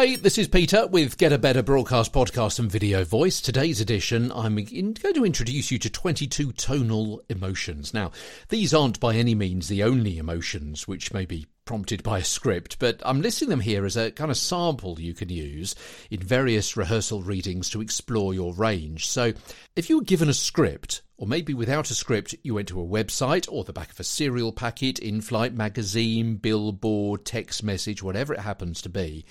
Hey, this is Peter with Get a Better Broadcast Podcast and Video Voice. Today's edition, I'm going to introduce you to 22 tonal emotions. Now, these aren't by any means the only emotions which may be prompted by a script, but I'm listing them here as a kind of sample you can use in various rehearsal readings to explore your range. So, if you were given a script, or maybe without a script, you went to a website or the back of a cereal packet, in flight magazine, billboard, text message, whatever it happens to be,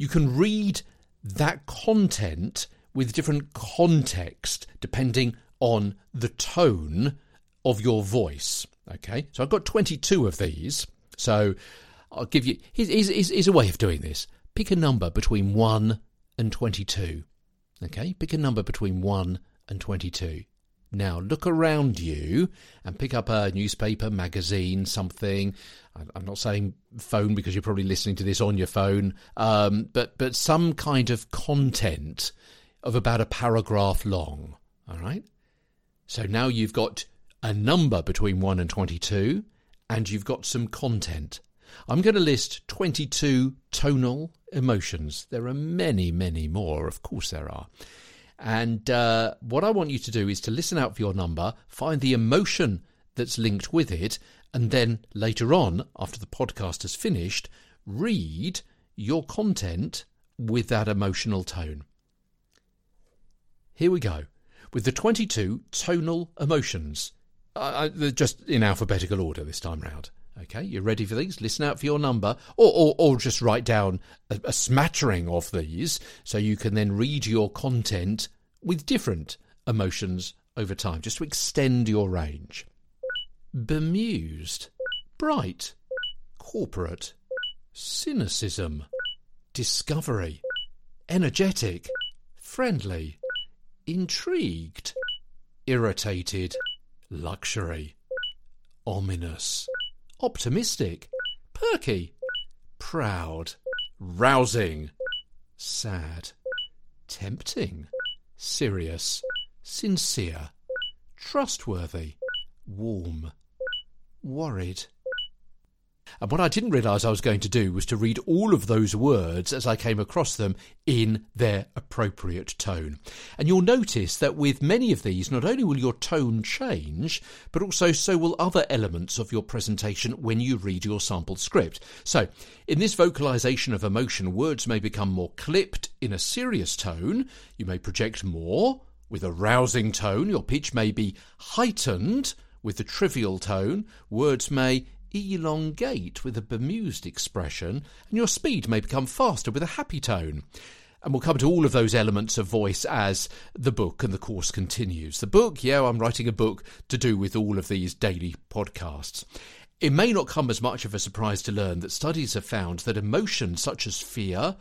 you can read that content with different context depending on the tone of your voice. Okay, so I've got 22 of these. So I'll give you. Here's, here's, here's a way of doing this. Pick a number between 1 and 22. Okay, pick a number between 1 and 22. Now look around you and pick up a newspaper, magazine, something. I'm not saying phone because you're probably listening to this on your phone, um, but but some kind of content of about a paragraph long. All right. So now you've got a number between one and twenty-two, and you've got some content. I'm going to list 22 tonal emotions. There are many, many more. Of course, there are. And uh, what I want you to do is to listen out for your number, find the emotion that's linked with it, and then later on, after the podcast has finished, read your content with that emotional tone. Here we go with the 22 tonal emotions, uh, just in alphabetical order this time round. Okay, you're ready for these? Listen out for your number, or, or, or just write down a, a smattering of these so you can then read your content with different emotions over time, just to extend your range. Bemused, bright, corporate, cynicism, discovery, energetic, friendly, intrigued, irritated, luxury, ominous optimistic, perky, proud, rousing, sad, tempting, serious, sincere, trustworthy, warm, worried, and what I didn't realise I was going to do was to read all of those words as I came across them in their appropriate tone. And you'll notice that with many of these, not only will your tone change, but also so will other elements of your presentation when you read your sample script. So, in this vocalisation of emotion, words may become more clipped in a serious tone. You may project more with a rousing tone. Your pitch may be heightened with the trivial tone. Words may elongate with a bemused expression, and your speed may become faster with a happy tone. And we'll come to all of those elements of voice as the book and the course continues. The book, yeah, I'm writing a book to do with all of these daily podcasts. It may not come as much of a surprise to learn that studies have found that emotions such as fear,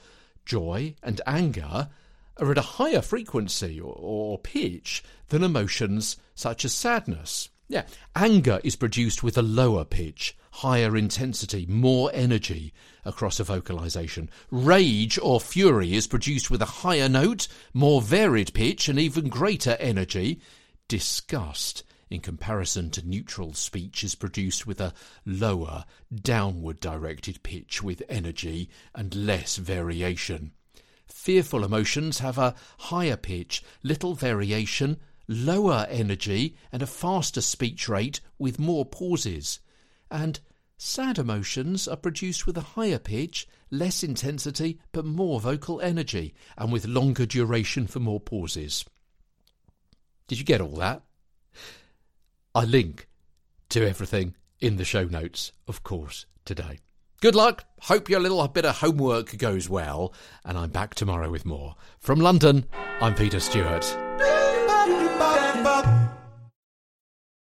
joy, and anger are at a higher frequency or, pitch than emotions such as sadness. Yeah, anger is produced with a lower pitch, higher intensity, more energy across a vocalization. Rage or fury is produced with a higher note, more varied pitch, and even greater energy. Disgust, in comparison to neutral speech, is produced with a lower, downward directed pitch with energy and less variation. Fearful emotions have a higher pitch, little variation, lower energy and a faster speech rate with more pauses. And sad emotions are produced with a higher pitch, less intensity, but more vocal energy, and with longer duration for more pauses. Did you get all that? I link to everything in the show notes, of course, today. Good luck. Hope your little bit of homework goes well. And I'm back tomorrow with more. From London, I'm Peter Stewart. Bop.